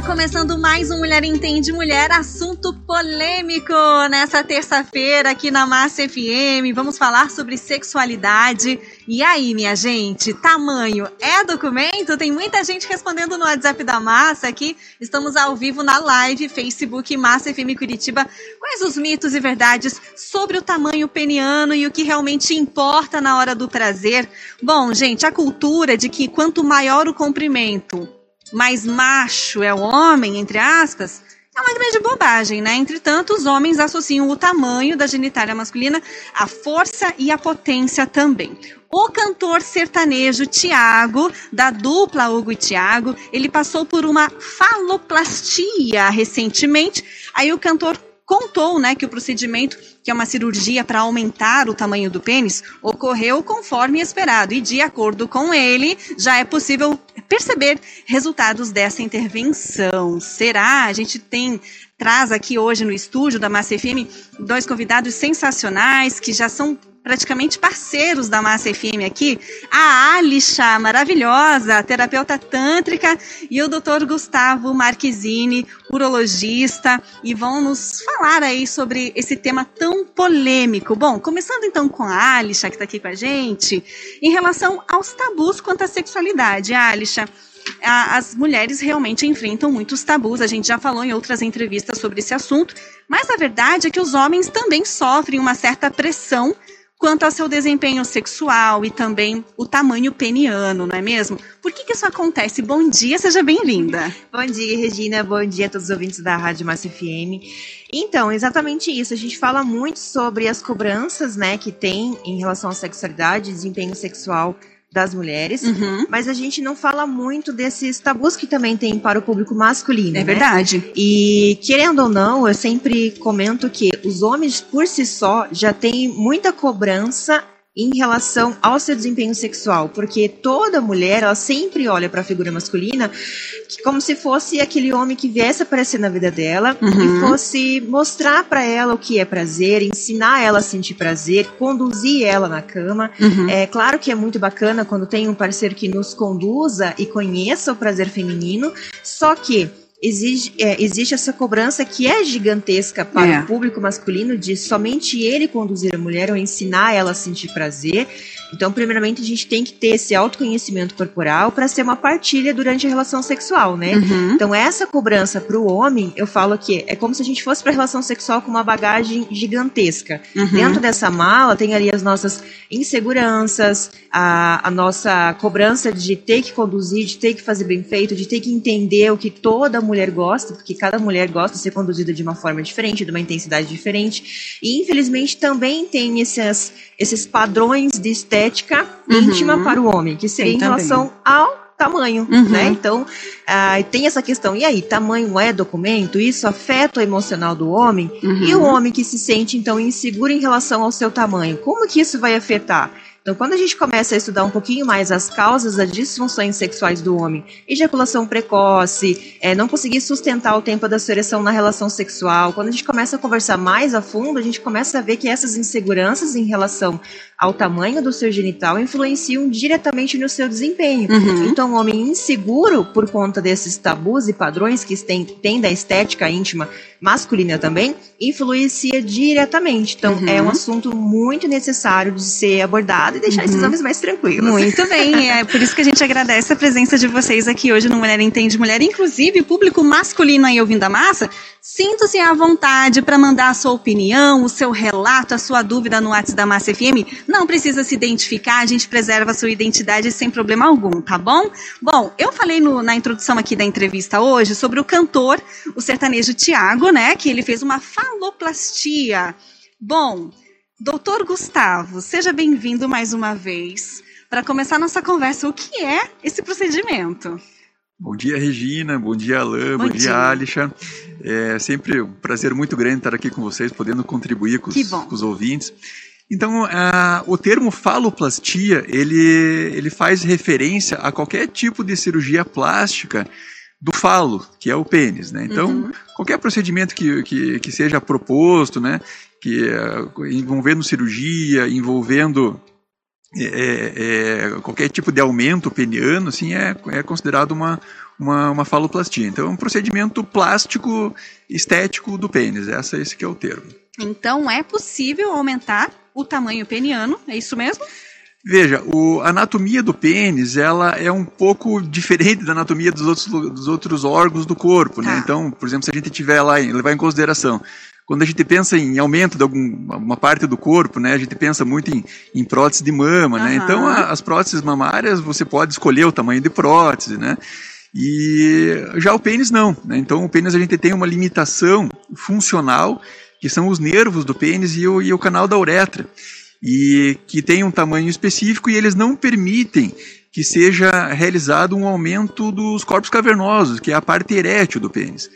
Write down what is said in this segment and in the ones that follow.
Está começando mais um Mulher Entende Mulher, assunto polêmico nessa terça-feira aqui na Massa FM. Vamos falar sobre sexualidade. E aí, minha gente, tamanho é documento? Tem muita gente respondendo no WhatsApp da Massa aqui. Estamos ao vivo na live Facebook Massa FM Curitiba. Quais os mitos e verdades sobre o tamanho peniano e o que realmente importa na hora do prazer? Bom, gente, a cultura de que quanto maior o comprimento, mais macho é o homem, entre aspas, é uma grande bobagem, né? Entretanto, os homens associam o tamanho da genitália masculina à força e à potência também. O cantor sertanejo Tiago, da dupla Hugo e Tiago, ele passou por uma faloplastia recentemente. Aí o cantor contou, né, que o procedimento, que é uma cirurgia para aumentar o tamanho do pênis, ocorreu conforme esperado e de acordo com ele, já é possível perceber resultados dessa intervenção. Será? A gente tem traz aqui hoje no estúdio da Massa FM dois convidados sensacionais que já são praticamente parceiros da Massa FM aqui, a Alisha, maravilhosa, terapeuta tântrica, e o Dr. Gustavo Marquezine, urologista, e vão nos falar aí sobre esse tema tão polêmico. Bom, começando então com a Alisha, que está aqui com a gente, em relação aos tabus quanto à sexualidade. Alisha, as mulheres realmente enfrentam muitos tabus, a gente já falou em outras entrevistas sobre esse assunto, mas a verdade é que os homens também sofrem uma certa pressão quanto ao seu desempenho sexual e também o tamanho peniano, não é mesmo? Por que, que isso acontece? Bom dia, seja bem-vinda. Bom dia, Regina. Bom dia a todos os ouvintes da Rádio Massa FM. Então, exatamente isso. A gente fala muito sobre as cobranças, né, que tem em relação à sexualidade, desempenho sexual das mulheres, uhum. mas a gente não fala muito desses tabus que também tem para o público masculino. É né? verdade. E querendo ou não, eu sempre comento que os homens por si só já têm muita cobrança em relação ao seu desempenho sexual, porque toda mulher ela sempre olha para a figura masculina como se fosse aquele homem que viesse aparecer na vida dela uhum. e fosse mostrar para ela o que é prazer, ensinar ela a sentir prazer, conduzir ela na cama. Uhum. É claro que é muito bacana quando tem um parceiro que nos conduza e conheça o prazer feminino, só que exige, é, existe essa cobrança que é gigantesca para é. o público masculino de somente ele conduzir a mulher ou ensinar ela a sentir prazer. Então, primeiramente, a gente tem que ter esse autoconhecimento corporal para ser uma partilha durante a relação sexual, né? Uhum. Então, essa cobrança para o homem, eu falo que é como se a gente fosse para a relação sexual com uma bagagem gigantesca. Uhum. Dentro dessa mala tem ali as nossas inseguranças, a, a nossa cobrança de ter que conduzir, de ter que fazer bem feito, de ter que entender o que toda mulher gosta, porque cada mulher gosta de ser conduzida de uma forma diferente, de uma intensidade diferente. E, infelizmente, também tem esses, esses padrões de estética uhum. íntima para o homem, que seria Sim, em relação ao tamanho, uhum. né? Então, ah, tem essa questão. E aí, tamanho é documento? Isso afeta o emocional do homem? Uhum. E o homem que se sente, então, inseguro em relação ao seu tamanho? Como que isso vai afetar? Então, quando a gente começa a estudar um pouquinho mais as causas das disfunções sexuais do homem, ejaculação precoce, é, não conseguir sustentar o tempo da sua ereção na relação sexual, quando a gente começa a conversar mais a fundo, a gente começa a ver que essas inseguranças em relação ao tamanho do seu genital influenciam diretamente no seu desempenho. Uhum. Então, o homem inseguro, por conta desses tabus e padrões que tem, tem da estética íntima masculina também, influencia diretamente. Então, uhum. é um assunto muito necessário de ser abordado e deixar uhum. esses homens mais tranquilos. Muito bem, é por isso que a gente agradece a presença de vocês aqui hoje no Mulher Entende Mulher, inclusive o público masculino aí ouvindo a massa, sinta-se à vontade para mandar a sua opinião, o seu relato, a sua dúvida no WhatsApp da Massa FM. Não precisa se identificar, a gente preserva a sua identidade sem problema algum, tá bom? Bom, eu falei no, na introdução aqui da entrevista hoje sobre o cantor, o sertanejo Tiago, né, que ele fez uma faloplastia. Bom, doutor Gustavo, seja bem-vindo mais uma vez. Para começar nossa conversa, o que é esse procedimento? Bom dia, Regina. Bom dia, Alain. Bom, bom dia, Alisha. É sempre um prazer muito grande estar aqui com vocês, podendo contribuir com, os, com os, ouvintes. Então, o termo faloplastia, ele, ele faz referência a qualquer tipo de cirurgia plástica do falo, que é o pênis, né? Então, uhum. qualquer procedimento que, que, que, seja proposto, né, que uh, envolvendo cirurgia, envolvendo é, é, qualquer tipo de aumento peniano, assim, é, é considerado uma, uma, uma faloplastia. Então é um procedimento plástico estético do pênis, essa esse que é o termo. Então é possível aumentar o tamanho peniano, é isso mesmo? Veja, o, a anatomia do pênis ela é um pouco diferente da anatomia dos outros, dos outros órgãos do corpo, né? Tá. Então, por exemplo, se a gente tiver lá, levar em consideração, quando a gente pensa em aumento de alguma parte do corpo, né, a gente pensa muito em, em prótese de mama, uhum. né? Então, a, as próteses mamárias, você pode escolher o tamanho de prótese, né? E já o pênis não, né? Então, o pênis a gente tem uma limitação funcional, que são os nervos do pênis e o, e o canal da uretra e que tem um tamanho específico e eles não permitem que seja realizado um aumento dos corpos cavernosos, que é a parte erétil do pênis.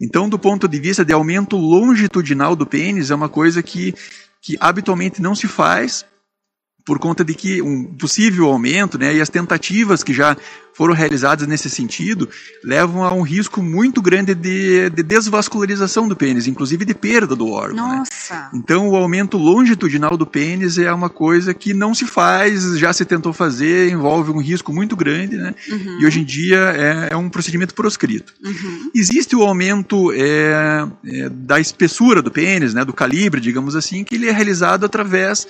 Então, do ponto de vista de aumento longitudinal do pênis, é uma coisa que, que habitualmente não se faz, por conta de que um possível aumento, né, e as tentativas que já foram realizadas nesse sentido, levam a um risco muito grande de, de desvascularização do pênis, inclusive de perda do órgão. Né? Nossa! Né? Então, o aumento longitudinal do pênis é uma coisa que não se faz, já se tentou fazer, envolve um risco muito grande, né? Uhum. E hoje em dia é, é um procedimento proscrito. Uhum. Existe o aumento é, é, da espessura do pênis, né, do calibre, digamos assim, que ele é realizado através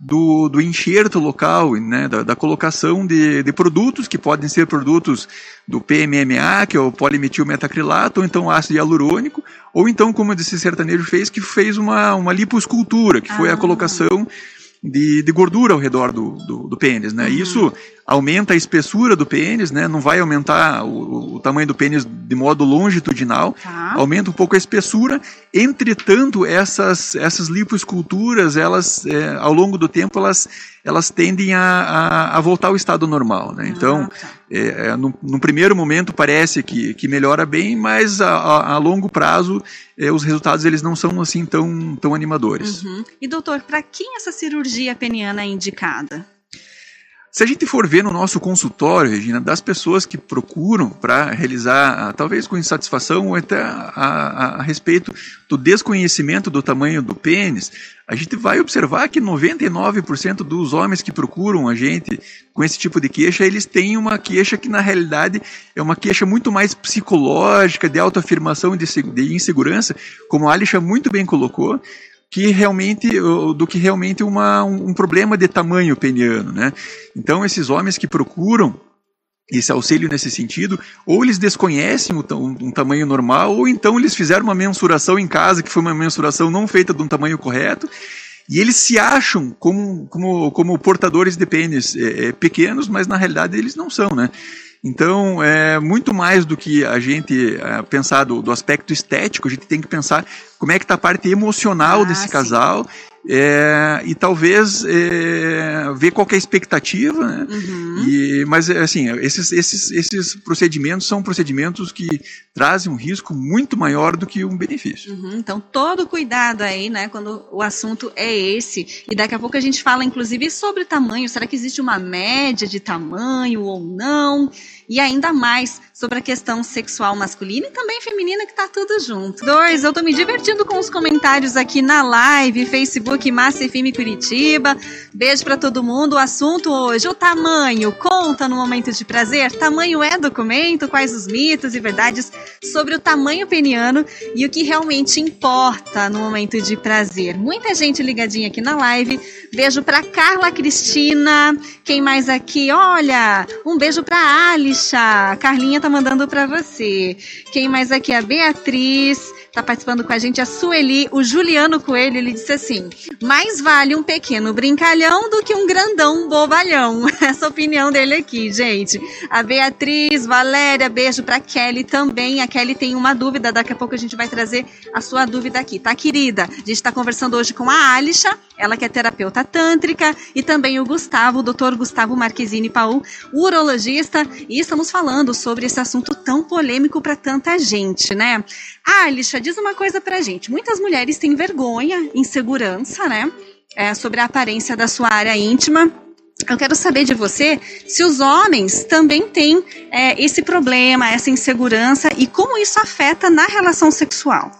do, do enxerto local, né, da, da colocação de, de, produtos que podem ser produtos do PMMA, que é o polimetilmetacrilato, ou então ácido hialurônico, ou então, como esse sertanejo fez, que fez uma, uma liposcultura, que foi a ah. colocação de, de gordura ao redor do, do, do pênis, né? Uhum. Isso aumenta a espessura do pênis, né? Não vai aumentar o, o tamanho do pênis de modo longitudinal, tá. aumenta um pouco a espessura. Entretanto, essas, essas lipoesculturas, elas, é, ao longo do tempo, elas, elas tendem a, a, a voltar ao estado normal, né? Então, ah, tá. É, é, no, no, primeiro momento parece que, que melhora bem, mas a, a, a longo prazo é, os resultados eles não são assim tão, tão animadores. Uhum. E doutor, para quem essa cirurgia peniana é indicada? Se a gente for ver no nosso consultório, Regina, das pessoas que procuram para realizar, talvez com insatisfação ou até a, a, a, respeito do desconhecimento do tamanho do pênis, a gente vai observar que 99% dos homens que procuram a gente com esse tipo de queixa, eles têm uma queixa que na realidade é uma queixa muito mais psicológica, de autoafirmação e de, de insegurança, como a Alisha muito bem colocou, que realmente do que realmente uma, um problema de tamanho peniano, né? Então esses homens que procuram esse auxílio nesse sentido, ou eles desconhecem um, um, tamanho normal, ou então eles fizeram uma mensuração em casa que foi uma mensuração não feita de um tamanho correto, e eles se acham como, como, como portadores de pênis é, é, pequenos, mas na realidade eles não são, né? Então, é muito mais do que a gente é, pensar do, do, aspecto estético, a gente tem que pensar como é que está a parte emocional ah, desse sim. casal é, e talvez é, ver qual é a expectativa, né? Uhum. E, mas assim, esses, esses, esses procedimentos são procedimentos que trazem um risco muito maior do que um benefício. Uhum. Então, todo cuidado aí, né, quando o assunto é esse. E daqui a pouco a gente fala, inclusive, sobre tamanho. Será que existe uma média de tamanho ou não? E ainda mais sobre a questão sexual masculina e também feminina, que tá tudo junto. Dois, eu tô me divertindo com os comentários aqui na live, Facebook Massa FM Curitiba. Beijo para todo mundo. O assunto hoje, o tamanho, conta no momento de prazer? Tamanho é documento? Quais os mitos e verdades sobre o tamanho peniano e o que realmente importa no momento de prazer? Muita gente ligadinha aqui na live. Beijo para Carla Cristina. Quem mais aqui? Olha, um beijo para Alisha. Carlinha tá mandando para você. Quem mais aqui? A Beatriz tá participando com a gente, a Sueli, o Juliano Coelho, ele disse assim: mais vale um pequeno brincalhão do que um grandão bobalhão. Essa opinião dele aqui, gente. A Beatriz, Valéria, beijo pra Kelly também. A Kelly tem uma dúvida, daqui a pouco a gente vai trazer a sua dúvida aqui, tá, querida? A gente tá conversando hoje com a Alisha, ela que é terapeuta tântrica, e também o Gustavo, o doutor Gustavo Marquezine Paul, urologista, e estamos falando sobre esse assunto tão polêmico para tanta gente, né? Ah, Alisha, diz uma coisa pra gente. Muitas mulheres têm vergonha, insegurança, né? É, sobre a aparência da sua área íntima. Eu quero saber de você se os homens também têm é, esse problema, essa insegurança e como isso afeta na relação sexual.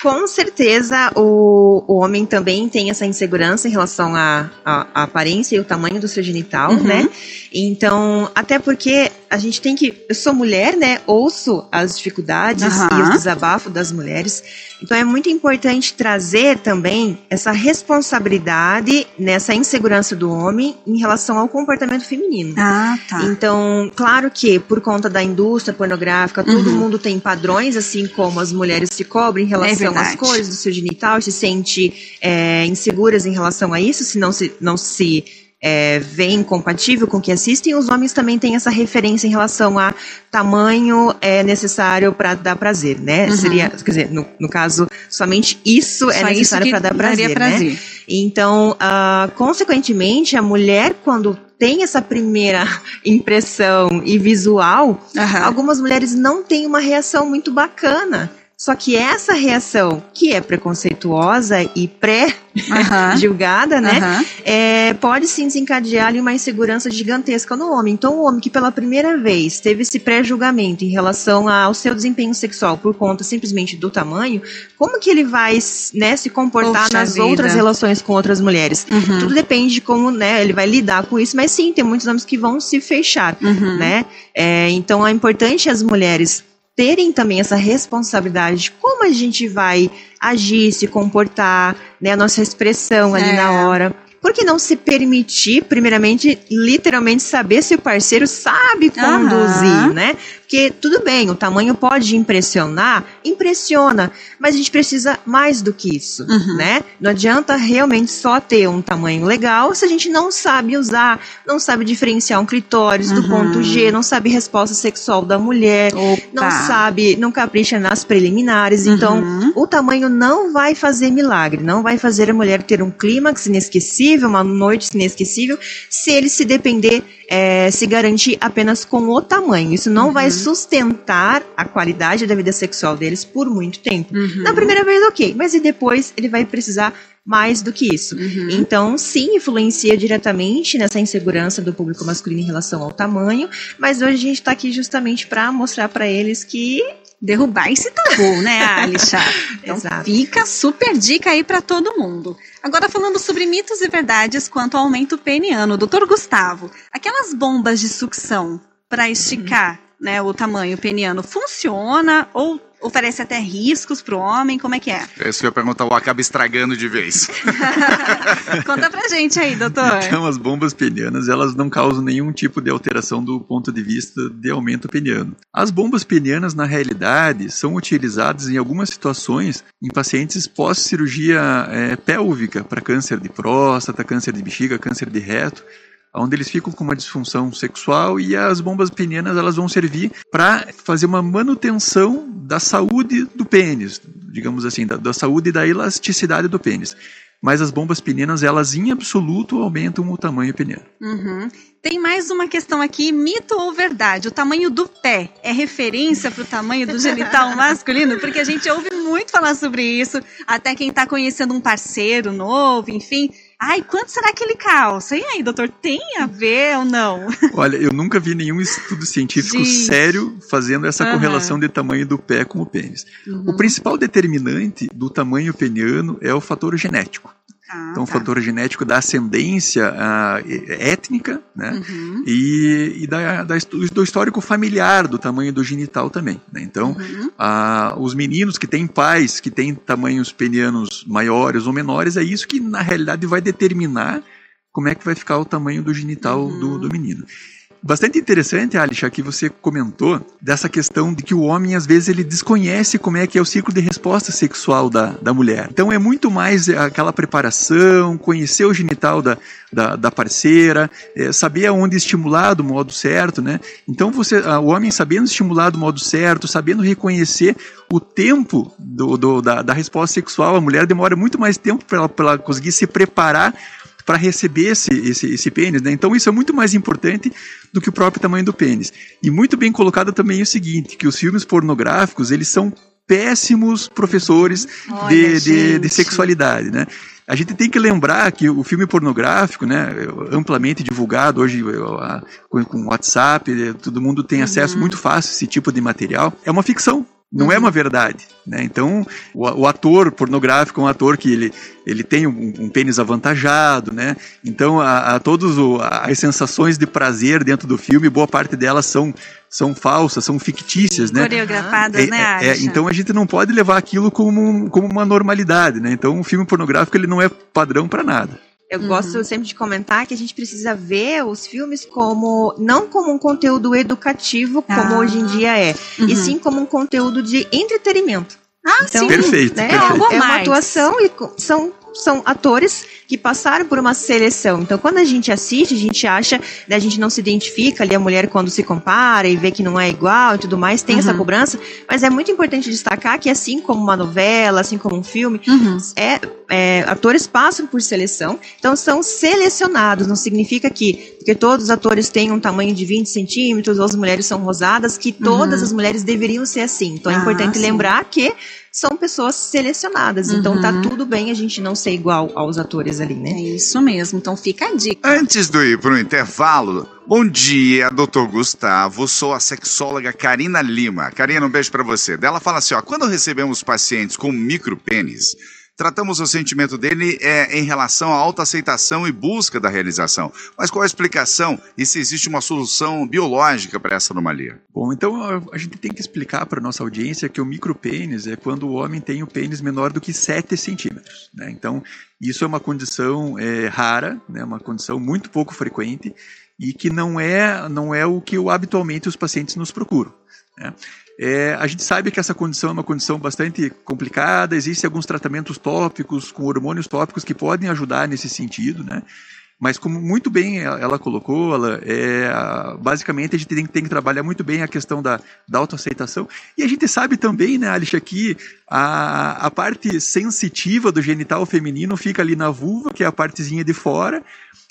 Com certeza, o, o homem também tem essa insegurança em relação à, à, aparência e o tamanho do seu genital, uhum. né? Então, até porque a gente tem que. Eu sou mulher, né? Ouço as dificuldades uhum. e os desabafos das mulheres. Então é muito importante trazer também essa responsabilidade nessa insegurança do homem em relação ao comportamento feminino. Ah, tá. Então, claro que por conta da indústria pornográfica, todo uhum. mundo tem padrões, assim como as mulheres se cobrem em relação é às cores do seu genital, se sente é, inseguras em relação a isso, se não se, não se é, vem compatível com o que assistem, os homens também têm essa referência em relação a tamanho é necessário para dar prazer, né? Uhum. Seria, quer dizer, no, no caso, somente isso é Só é necessário para dar prazer, prazer, né? Então, uh, consequentemente, a mulher, quando tem essa primeira impressão e visual, uhum. algumas mulheres não têm uma reação muito bacana. Só que essa reação, que é preconceituosa e pré-julgada, uhum. né, uhum. É, pode sim desencadear ali uma insegurança gigantesca no homem. Então, o homem que pela primeira vez teve esse pré-julgamento em relação ao seu desempenho sexual por conta simplesmente do tamanho, como que ele vai né, se comportar Poxa nas vida. outras relações com outras mulheres? Uhum. Tudo depende de como né, ele vai lidar com isso, mas sim, tem muitos homens que vão se fechar, uhum. né? É, então, é importante as mulheres terem também essa responsabilidade de como a gente vai agir, se comportar, né, a nossa expressão ali é. na hora. Por que não se permitir, primeiramente, literalmente saber se o parceiro sabe conduzir, uhum. né? Porque tudo bem, o tamanho pode impressionar, impressiona, mas a gente precisa mais do que isso, uhum. né? Não adianta realmente só ter um tamanho legal se a gente não sabe usar, não sabe diferenciar um clitóris uhum. do ponto G, não sabe resposta sexual da mulher, Opa. não sabe, não capricha nas preliminares. Então, uhum. o tamanho não vai fazer milagre, não vai fazer a mulher ter um clímax inesquecível, uma noite inesquecível, se ele se depender é, se garantir apenas com o tamanho. Isso não uhum. vai sustentar a qualidade da vida sexual deles por muito tempo. Uhum. Na primeira vez, ok, mas e depois ele vai precisar mais do que isso. Uhum. Então, sim, influencia diretamente nessa insegurança do público masculino em relação ao tamanho, mas hoje a gente está aqui justamente para mostrar para eles que derrubar esse tabu, né, Alisha? Então Exato. fica super dica aí para todo mundo. Agora falando sobre mitos e verdades quanto ao aumento peniano, doutor Gustavo, aquelas bombas de sucção para esticar, uhum. né, o tamanho peniano, funciona ou oferece até riscos para o homem? Como é que é? Isso eu ia perguntar, ou acaba estragando de vez. Conta pra gente aí, doutor. Então, as bombas penianas, elas não causam nenhum tipo de alteração do ponto de vista de aumento peniano. As bombas penianas, na realidade, são utilizadas em algumas situações em pacientes pós-cirurgia é, pélvica, para câncer de próstata, câncer de bexiga, câncer de reto, onde eles ficam com uma disfunção sexual e as bombas penianas elas vão servir para fazer uma manutenção da saúde do pênis, digamos assim, da, da saúde e da elasticidade do pênis. Mas as bombas penianas, elas em absoluto aumentam o tamanho peniano. Uhum. Tem mais uma questão aqui, mito ou verdade? O tamanho do pé é referência para o tamanho do genital masculino? Porque a gente ouve muito falar sobre isso, até quem está conhecendo um parceiro novo, enfim. Ai, quanto será que ele calça? E aí, doutor, tem a ver ou não? Olha, eu nunca vi nenhum estudo científico Gente. sério fazendo essa uhum. correlação de tamanho do pé com o pênis. Uhum. O principal determinante do tamanho peniano é o fator genético. Ah, então, tá. o fator genético da ascendência uh, étnica, né? Uhum. E, e da, da, do histórico familiar do tamanho do genital também. Né? Então, uhum. uh, os meninos que têm pais que têm tamanhos penianos maiores ou menores, é isso que na realidade vai determinar como é que vai ficar o tamanho do genital uhum. do, do menino. Bastante interessante, Alisha, que você comentou dessa questão de que o homem, às vezes, ele desconhece como é que é o ciclo de resposta sexual da, da mulher. Então, é muito mais aquela preparação, conhecer o genital da, da, da parceira, é, saber aonde estimular do modo certo, né? Então, você, o homem sabendo estimular do modo certo, sabendo reconhecer o tempo do, do da, da resposta sexual, a mulher demora muito mais tempo para ela, ela conseguir se preparar para receber esse, esse, esse pênis. Né? Então isso é muito mais importante do que o próprio tamanho do pênis. E muito bem colocado também é o seguinte, que os filmes pornográficos, eles são péssimos professores Olha, de, de, de, sexualidade, né? A gente tem que lembrar que o filme pornográfico, né, amplamente divulgado hoje com, com WhatsApp, todo mundo tem acesso uhum. muito fácil a esse tipo de material, é uma ficção. Não é uhum. é uma verdade. Né? Então, o, o, ator pornográfico é um ator que ele, ele tem um, um pênis avantajado, né? Então, a, a todas as sensações de prazer dentro do filme, boa parte delas são, são falsas, são fictícias, né? Coreografadas, é, né, é, Então, a gente não pode levar aquilo como, como uma normalidade, né? Então, um filme pornográfico, ele não é padrão para nada. Eu uhum. gosto sempre de comentar que a gente precisa ver os filmes como não como um conteúdo educativo, como ah. hoje em dia é, uhum. e sim como um conteúdo de entretenimento. Ah, então, sim. Perfeito. Né, perfeito. É uma atuação e são são atores que passaram por uma seleção. Então, quando a gente assiste, a gente acha, né, a gente não se identifica ali a mulher quando se compara e vê que não é igual e tudo mais, tem uhum. essa cobrança, mas é muito importante destacar que assim como uma novela, assim como um filme, uhum. é, é, atores passam por seleção, então são selecionados, não significa que porque todos os atores têm um tamanho de 20 centímetros, ou as mulheres são rosadas, que todas uhum. as mulheres deveriam ser assim. Então é ah, importante sim. lembrar que são pessoas selecionadas. Uhum. Então tá uhum. tudo bem a gente não ser igual aos atores ali, né? É isso mesmo. Então fica a dica. Antes de ir pro intervalo, bom dia, doutor Gustavo. Sou a sexóloga Karina Lima. Karina, um beijo para você. Dela fala assim: ó, quando recebemos pacientes com micropênis, Tratamos o sentimento dele é, em relação à autoaceitação e busca da realização. Mas qual a explicação e se existe uma solução biológica para essa anomalia? Bom, então a gente tem que explicar para nossa audiência que o micropênis é quando o homem tem o pênis menor do que 7 centímetros. Né? Então, isso é uma condição é, rara, né? uma condição muito pouco frequente e que não é, não é o que habitualmente os pacientes nos procuram. Né? É, a gente sabe que essa condição é uma condição bastante complicada, existem alguns tratamentos tópicos, com hormônios tópicos, que podem ajudar nesse sentido, né? Mas como muito bem ela colocou, ela, é, basicamente a gente tem, tem, que trabalhar muito bem a questão da, da autoaceitação. E a gente sabe também, né, Alice, que a, a parte sensitiva do genital feminino fica ali na vulva, que é a partezinha de fora,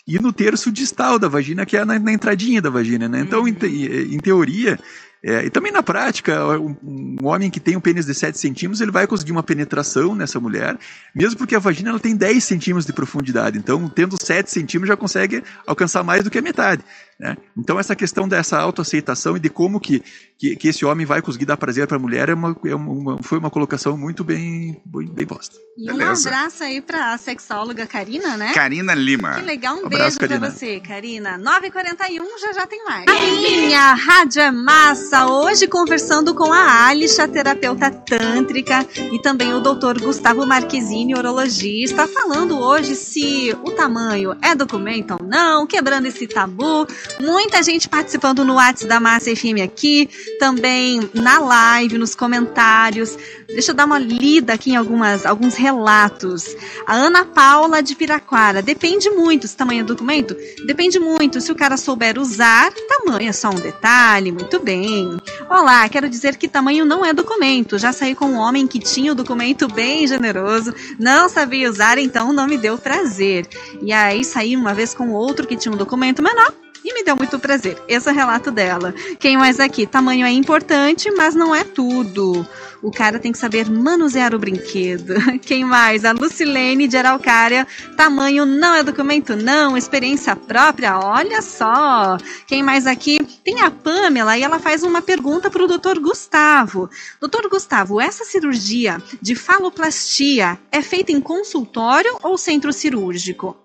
e no terço distal da vagina, que é na, na entradinha da vagina, né? Então, uhum. em, em teoria, é, e também na prática, um, um, homem que tem um pênis de 7 centímetros, ele vai conseguir uma penetração nessa mulher, mesmo porque a vagina ela tem 10 centímetros de profundidade. Então, tendo 7 centímetros, já consegue alcançar mais do que a metade. Né? Então, essa questão dessa autoaceitação e de como que, que, que esse homem vai conseguir dar prazer para a mulher é uma, é uma, foi uma colocação muito bem, bem, bem posta. E Beleza. um abraço aí para a sexóloga Karina, né? Karina Lima. Que legal, um, um beijo para você, Karina. 9h41, já já tem mais. A minha Rádio é Massa, hoje conversando com a Alisha, terapeuta tântrica, e também o doutor Gustavo Marquezine, urologista, falando hoje se o tamanho é documento ou não, quebrando esse tabu, Muita gente participando no WhatsApp da Massa FM aqui, também na live, nos comentários. Deixa eu dar uma lida aqui em algumas, alguns relatos. A Ana Paula de Piraquara. Depende muito. Se tamanho é documento? Depende muito. Se o cara souber usar, tamanho é só um detalhe. Muito bem. Olá, quero dizer que tamanho não é documento. Já saí com um homem que tinha o documento bem generoso, não sabia usar, então não me deu prazer. E aí saí uma vez com outro que tinha um documento menor e me deu muito prazer. Esse é o relato dela. Quem mais aqui? Tamanho é importante, mas não é tudo. O cara tem que saber manusear o brinquedo. Quem mais? A Lucilene de Araucária. Tamanho não é documento, não. Experiência própria, olha só. Quem mais aqui? Tem a Pamela e ela faz uma pergunta para o doutor Gustavo. Doutor Gustavo, essa cirurgia de faloplastia é feita em consultório ou centro cirúrgico?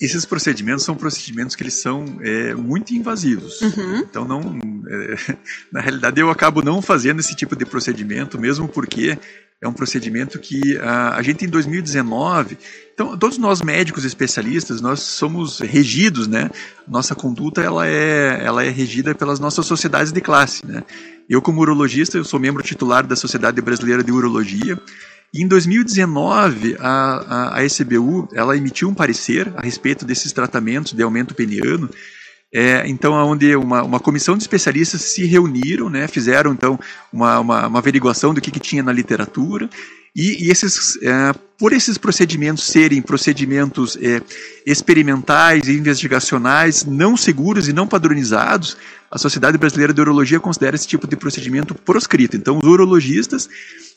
Esses procedimentos são procedimentos que eles são é, muito invasivos. Uhum. Então, não, é, na realidade, eu acabo não fazendo esse tipo de procedimento, mesmo porque é um procedimento que a, a gente em 2019, então todos nós médicos especialistas, nós somos regidos, né? Nossa conduta ela é, ela é regida pelas nossas sociedades de classe, né? Eu como urologista, eu sou membro titular da Sociedade Brasileira de Urologia e em 2019, a, a, a SBU ela emitiu um parecer a respeito desses tratamentos de aumento peniano. É, então, onde uma, uma comissão de especialistas se reuniram, né, fizeram então uma, uma, uma averiguação do que, que tinha na literatura e, e esses, é, por esses procedimentos serem procedimentos é, experimentais e investigacionais, não seguros e não padronizados, a Sociedade Brasileira de Urologia considera esse tipo de procedimento proscrito. Então, os urologistas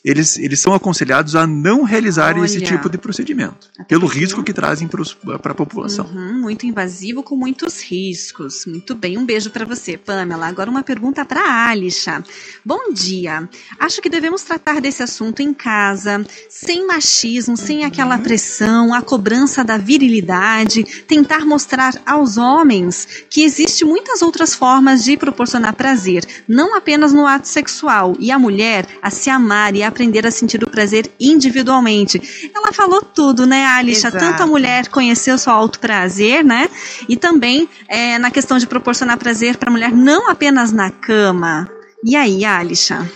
eles, eles são aconselhados a não realizar Olha, esse tipo de procedimento, pelo risco que trazem para a população. Uhum, muito invasivo, com muitos riscos. Muito bem, um beijo para você, Pamela. Agora uma pergunta para a Alisha. Bom dia. Acho que devemos tratar desse assunto em casa, sem machismo, sem uhum. aquela pressão, a cobrança da virilidade, tentar mostrar aos homens que existe muitas outras formas de proporcionar prazer, não apenas no ato sexual, e a mulher a se amar e a aprender a sentir o prazer individualmente. Ela falou tudo, né, Alicia? Exato. Tanto a mulher conhecer o seu alto prazer, né? E também é, na questão de proporcionar prazer para a mulher, não apenas na cama. E aí, Alicia?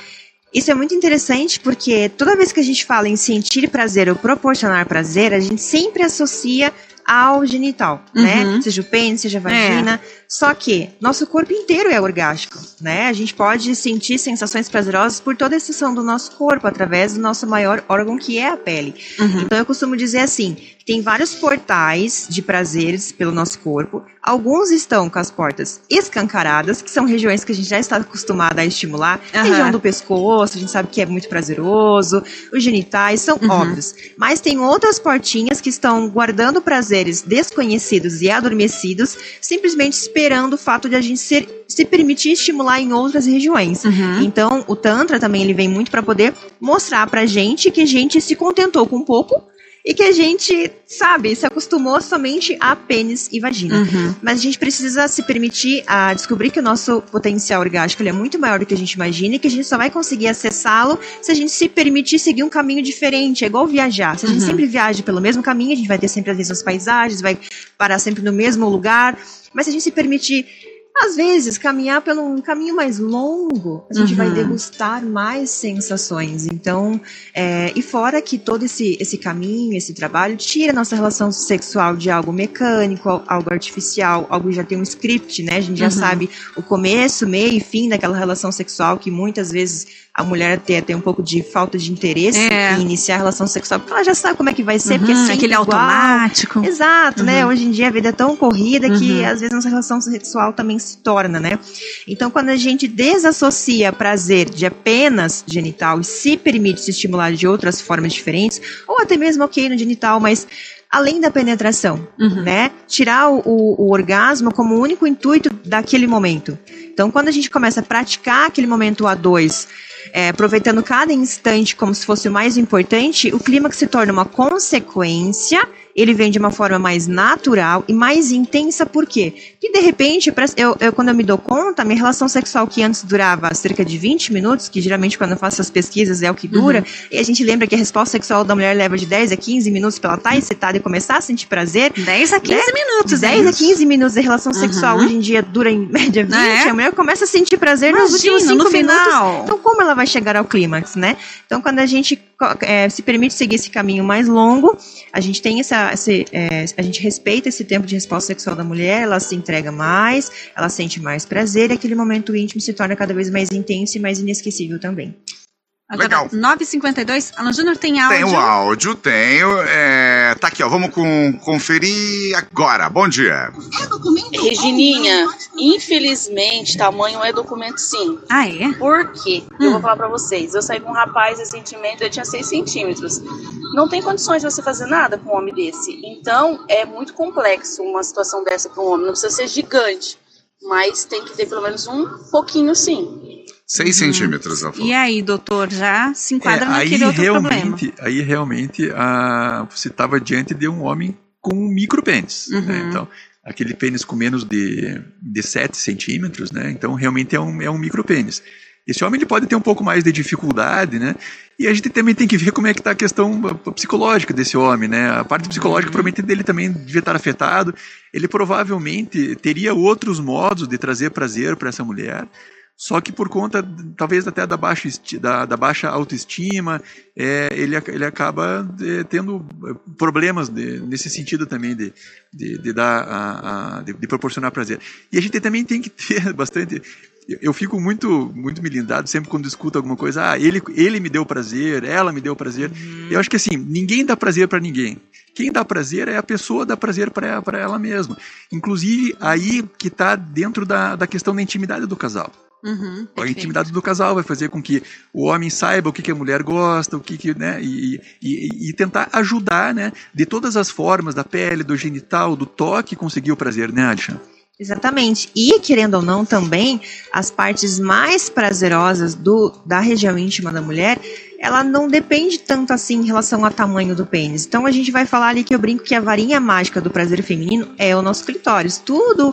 Isso é muito interessante porque toda vez que a gente fala em sentir prazer ou proporcionar prazer, a gente sempre associa ao genital, né? uhum. né? Seja o pênis, seja a vagina. É. Só que nosso corpo inteiro é orgástico, né? A gente pode sentir sensações prazerosas por toda a extensão do nosso corpo, através do nosso maior órgão, que é a pele. Uhum. Então eu costumo dizer assim: tem vários portais de prazeres pelo nosso corpo. Alguns estão com as portas escancaradas, que são regiões que a gente já está acostumado a estimular. Uhum. A região do pescoço, a gente sabe que é muito prazeroso. Os genitais são uhum. óbvios. Mas tem outras portinhas que estão guardando prazeres desconhecidos e adormecidos, simplesmente esperando o fato de a gente ser, se permitir estimular em outras regiões. Uhum. Então, o Tantra também ele vem muito para poder mostrar pra gente que a gente se contentou com pouco e que a gente, sabe, se acostumou somente a pênis e vagina. Uhum. Mas a gente precisa se permitir a descobrir que o nosso potencial orgástico é muito maior do que a gente imagina e que a gente só vai conseguir acessá-lo se a gente se permitir seguir um caminho diferente. É igual viajar. Se a gente uhum. sempre viaja pelo mesmo caminho, a gente vai ter sempre as mesmas paisagens, vai parar sempre no mesmo lugar. Mas se a gente se permitir às vezes, caminhar pelo um caminho mais longo, a gente uhum. vai degustar mais sensações. Então, é, e fora que todo esse, esse caminho, esse trabalho, tira a nossa relação sexual de algo mecânico, algo artificial, algo que já tem um script, né? A gente já uhum. sabe o começo, meio e fim daquela relação sexual que muitas vezes a mulher tem até um pouco de falta de interesse é. em iniciar a relação sexual, porque ela já sabe como é que vai ser, uhum, porque é aquele igual. automático. Exato, né? uhum. né? Hoje em dia a vida é tão corrida que uhum. às vezes nossa relação sexual também se torna, né? Então, quando a gente desassocia prazer de apenas genital e se permite se estimular de outras formas diferentes, ou até mesmo ok no genital, mas além da penetração, uhum. né? Tirar o, o, orgasmo como o único intuito daquele momento. Então, quando a gente começa a praticar aquele momento a dois, é, aproveitando cada instante como se fosse o mais importante, o clímax se torna uma consequência ele vem de uma forma mais natural e mais intensa, por quê? Que de repente, eu, eu, quando eu me dou conta, minha relação sexual que antes durava cerca de 20 minutos, que geralmente quando eu faço as pesquisas é o que dura, uhum. e a gente lembra que a resposta sexual da mulher leva de 10 a 15 minutos para ela estar tá excitada e começar a sentir prazer. 10 a 15 10, minutos, 10 a 15 minutos de relação uhum. sexual hoje em dia dura em média 20, é? a mulher começa a sentir prazer Imagina, nos últimos 5 minutos. Final. Então, como ela vai chegar ao clímax, né? Então, quando a gente é, se permite seguir esse caminho mais longo, a gente tem essa, esse, é, a gente respeita esse tempo de resposta sexual da mulher, ela se entrega mais, ela sente mais prazer e aquele momento íntimo se torna cada vez mais intenso e mais inesquecível também. Agora, Legal. 9h52. Alan Júnior tem áudio? Tenho áudio, tenho. É, tá aqui, ó. Vamos com, conferir agora. Bom dia. Regininha, infelizmente, tamanho é documento sim. Ah, é? Por quê? Hum. Eu vou falar pra vocês. Eu saí com um rapaz recentemente, eu tinha 6 centímetros. Não tem condições de você fazer nada com um homem desse. Então, é muito complexo uma situação dessa para um homem. Não precisa ser gigante, mas tem que ter pelo menos um pouquinho sim. 6 uhum. centímetros, ela falou. E aí, doutor, já se enquadra é, naquele outro realmente, problema. Aí realmente a, você estava diante de um homem com um micropênis. Né? Uhum. Né? Então, aquele pênis com menos de, de 7 centímetros, né? Então, realmente é um, é um micropênis. Esse homem ele pode ter um pouco mais de dificuldade, né? E a gente também tem que ver como é que está a questão psicológica desse homem, né? A parte psicológica uhum. provavelmente dele também devia estar afetado. Ele provavelmente teria outros modos de trazer prazer para essa mulher. Só que por conta, talvez até da baixa, da, da baixa autoestima, é, ele, ele acaba é, tendo é, problemas de, nesse sentido também de, de, de dar a, a de, proporcionar prazer. E a gente também tem que ter bastante. Eu fico muito muito milindado sempre quando escuto alguma coisa. Ah, ele, ele me deu prazer, ela me deu prazer. Uhum. Eu acho que assim, ninguém dá prazer para ninguém. Quem dá prazer é a pessoa dá prazer para ela, ela mesma. Inclusive, aí que está dentro da, da questão da intimidade do casal. Uhum, a intimidade do casal vai fazer com que o homem saiba o que, que a mulher gosta, o que, que né, e, e, e, tentar ajudar, né, de todas as formas, da pele, do genital, do toque, conseguir o prazer, né, Alexandre? Exatamente. E, querendo ou não, também, as partes mais prazerosas do, da região íntima da mulher, ela não depende tanto assim em relação ao tamanho do pênis. Então, a gente vai falar ali que eu brinco que a varinha mágica do prazer feminino é o nosso clitóris. Tudo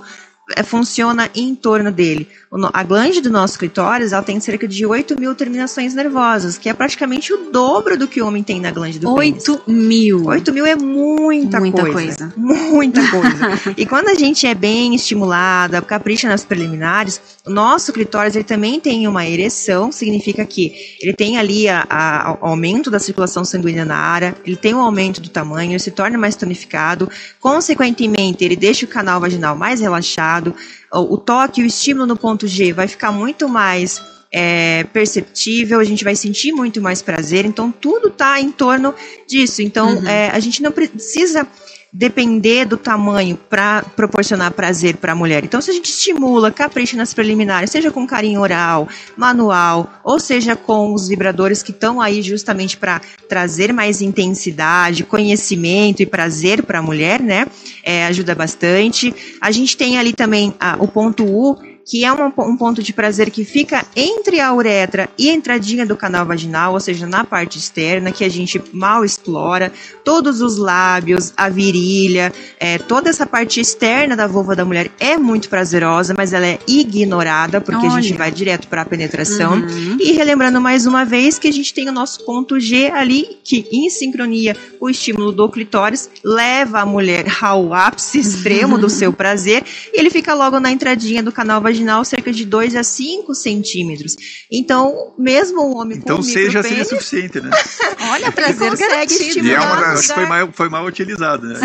é, funciona em torno dele. A glande do nosso clitóris ela tem cerca de 8 mil terminações nervosas, que é praticamente o dobro do que o homem tem na glande do 8 pênis. mil. 8 mil é muita, muita coisa. coisa. Muita coisa. e quando a gente é bem estimulada, capricha nas preliminares, o nosso clitóris ele também tem uma ereção, significa que ele tem ali a, a, a aumento da circulação sanguínea na área, ele tem um aumento do tamanho, ele se torna mais tonificado, consequentemente ele deixa o canal vaginal mais relaxado, o toque, o estímulo no ponto G vai ficar muito mais é, perceptível, a gente vai sentir muito mais prazer, então tudo está em torno disso. Então uhum. é, a gente não precisa depender do tamanho para proporcionar prazer para a mulher. Então, se a gente estimula, capricha nas preliminares, seja com carinho oral, manual, ou seja com os vibradores que estão aí justamente para trazer mais intensidade, conhecimento e prazer para a mulher, né? É, ajuda bastante. A gente tem ali também a, o ponto U, que é um, um, ponto de prazer que fica entre a uretra e a entradinha do canal vaginal, ou seja, na parte externa, que a gente mal explora, todos os lábios, a virilha, é, toda essa parte externa da vulva da mulher é muito prazerosa, mas ela é ignorada, porque Olha. a gente vai direto para a penetração. Uhum. E relembrando mais uma vez que a gente tem o nosso ponto G ali, que em sincronia o estímulo do clitóris leva a mulher ao ápice extremo uhum. do seu prazer, e ele fica logo na entradinha do canal vaginal vaginal cerca de 2 a 5 centímetros. Então, mesmo o homem então, com seja seria suficiente, né? Olha, prazer garantido. E é uma das... foi, mal, foi mal utilizado, né?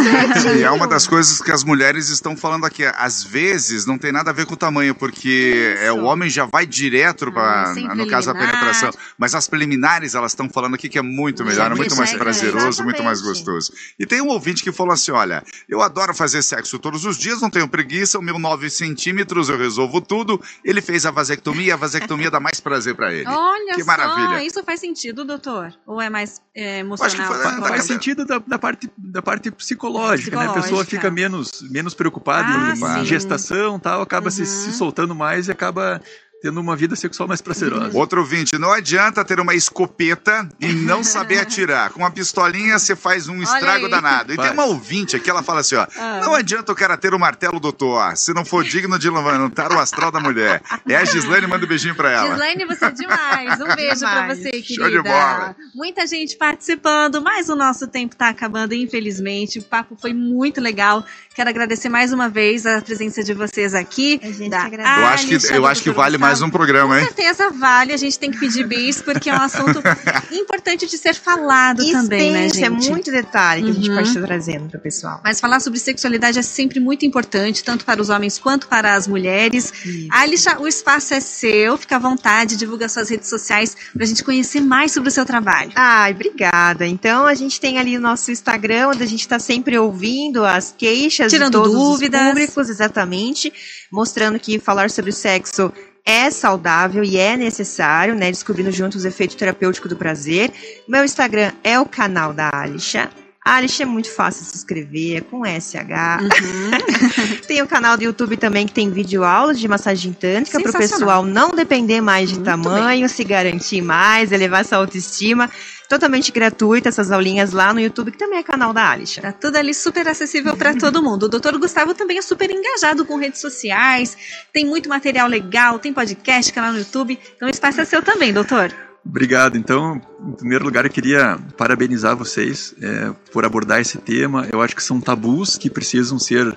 e é uma das coisas que as mulheres estão falando aqui. Às vezes, não tem nada a ver com o tamanho, porque é, o homem já vai direto para, ah, no caso da penetração. Mas as preliminares, elas estão falando aqui que é muito melhor, é muito mais prazeroso, muito mais gostoso. E tem um ouvinte que falou assim, olha, eu adoro fazer sexo todos os dias, não tenho preguiça, o meu 9 centímetros eu resolvo tudo. Ele fez a vasectomia, a vasectomia dá mais prazer para ele. Olha que só, maravilha. Isso faz sentido, doutor? Ou é mais é, emocional? Faz, faz sentido da, da, parte, da parte psicológica, psicológica, né? A pessoa fica menos, menos preocupada ah, em, em, gestação tal, acaba uhum. se, se uhum. soltando mais e acaba tendo uma vida sexual mais prazerosa. Outro ouvinte, não adianta ter uma escopeta e não saber atirar. Com uma pistolinha você faz um estrago danado. E tem uma ouvinte aqui, ela fala assim, ó, ah. não adianta o cara ter o martelo do Thor, se não for digno de levantar o astral da mulher. É a Gislaine, manda um beijinho pra ela. Gislaine, você é demais. Um beijo demais. pra você, querida. Show de bola. Muita gente participando, mas o nosso tempo tá acabando, infelizmente. O papo foi muito legal. Quero agradecer mais uma vez a presença de vocês aqui. A gente da agradece. Eu acho que, eu acho que vale mais um programa, hein? Com certeza vale, a gente tem que pedir bis, porque é um assunto importante de ser falado também, né, gente? é muito detalhe que uhum. a gente pode estar trazendo para o pessoal. Mas falar sobre sexualidade é sempre muito importante, tanto para os homens quanto para as mulheres. Alisha, o espaço é seu, fica à vontade, divulga suas redes sociais para a gente conhecer mais sobre o seu trabalho. Ai, obrigada. Então, a gente tem ali o nosso Instagram, onde a gente está sempre ouvindo as queixas Tirando de todos dúvidas. os públicos, exatamente, mostrando que falar sobre o sexo é saudável e é necessário, né? Descobrindo juntos o efeito terapêutico do prazer. Meu Instagram é o canal da Alisha. A Alisha é muito fácil de se inscrever, é com SH. Uhum. tem o canal do YouTube também que tem vídeo aulas de massagem tântrica para o pessoal não depender mais de muito tamanho, bem. se garantir mais, elevar sua autoestima totalmente gratuita essas aulinhas lá no YouTube, que também é canal da Alisha. Tá tudo ali super acessível para todo mundo. O doutor Gustavo também é super engajado com redes sociais, tem muito material legal, tem podcast, canal no YouTube. Então o espaço é seu também, doutor. Obrigado. Então, em primeiro lugar, eu queria parabenizar vocês é, por abordar esse tema. Eu acho que são tabus que precisam ser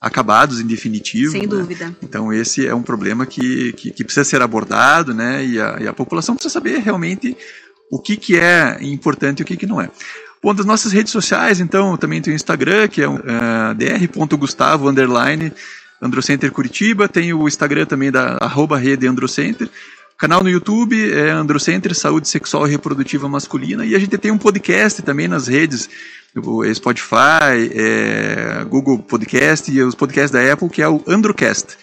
acabados em definitivo. Sem né? dúvida. Então esse é um problema que, que, que, precisa ser abordado, né? E a, e a população precisa saber realmente o que, que é importante e o que, que não é. Bom, das nossas redes sociais, então, também tem o Instagram, que é uh, dr.gustavo, underline, Androcenter Curitiba, tem o Instagram também da arroba rede Androcenter, canal no YouTube é Androcenter Saúde Sexual e Reprodutiva Masculina, e a gente tem um podcast também nas redes, Spotify, é, Google Podcast e os podcasts da Apple, que é o Androcast.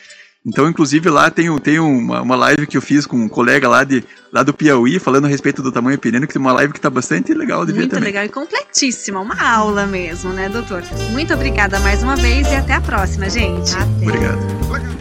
Então, inclusive, lá tem, tem uma, uma live que eu fiz com um colega lá, de, lá do Piauí, falando a respeito do tamanho penino, que tem uma live que está bastante legal de Muito ver também. legal e completíssima, uma aula mesmo, né, doutor? Muito obrigada mais uma vez e até a próxima, gente. Até. Obrigado.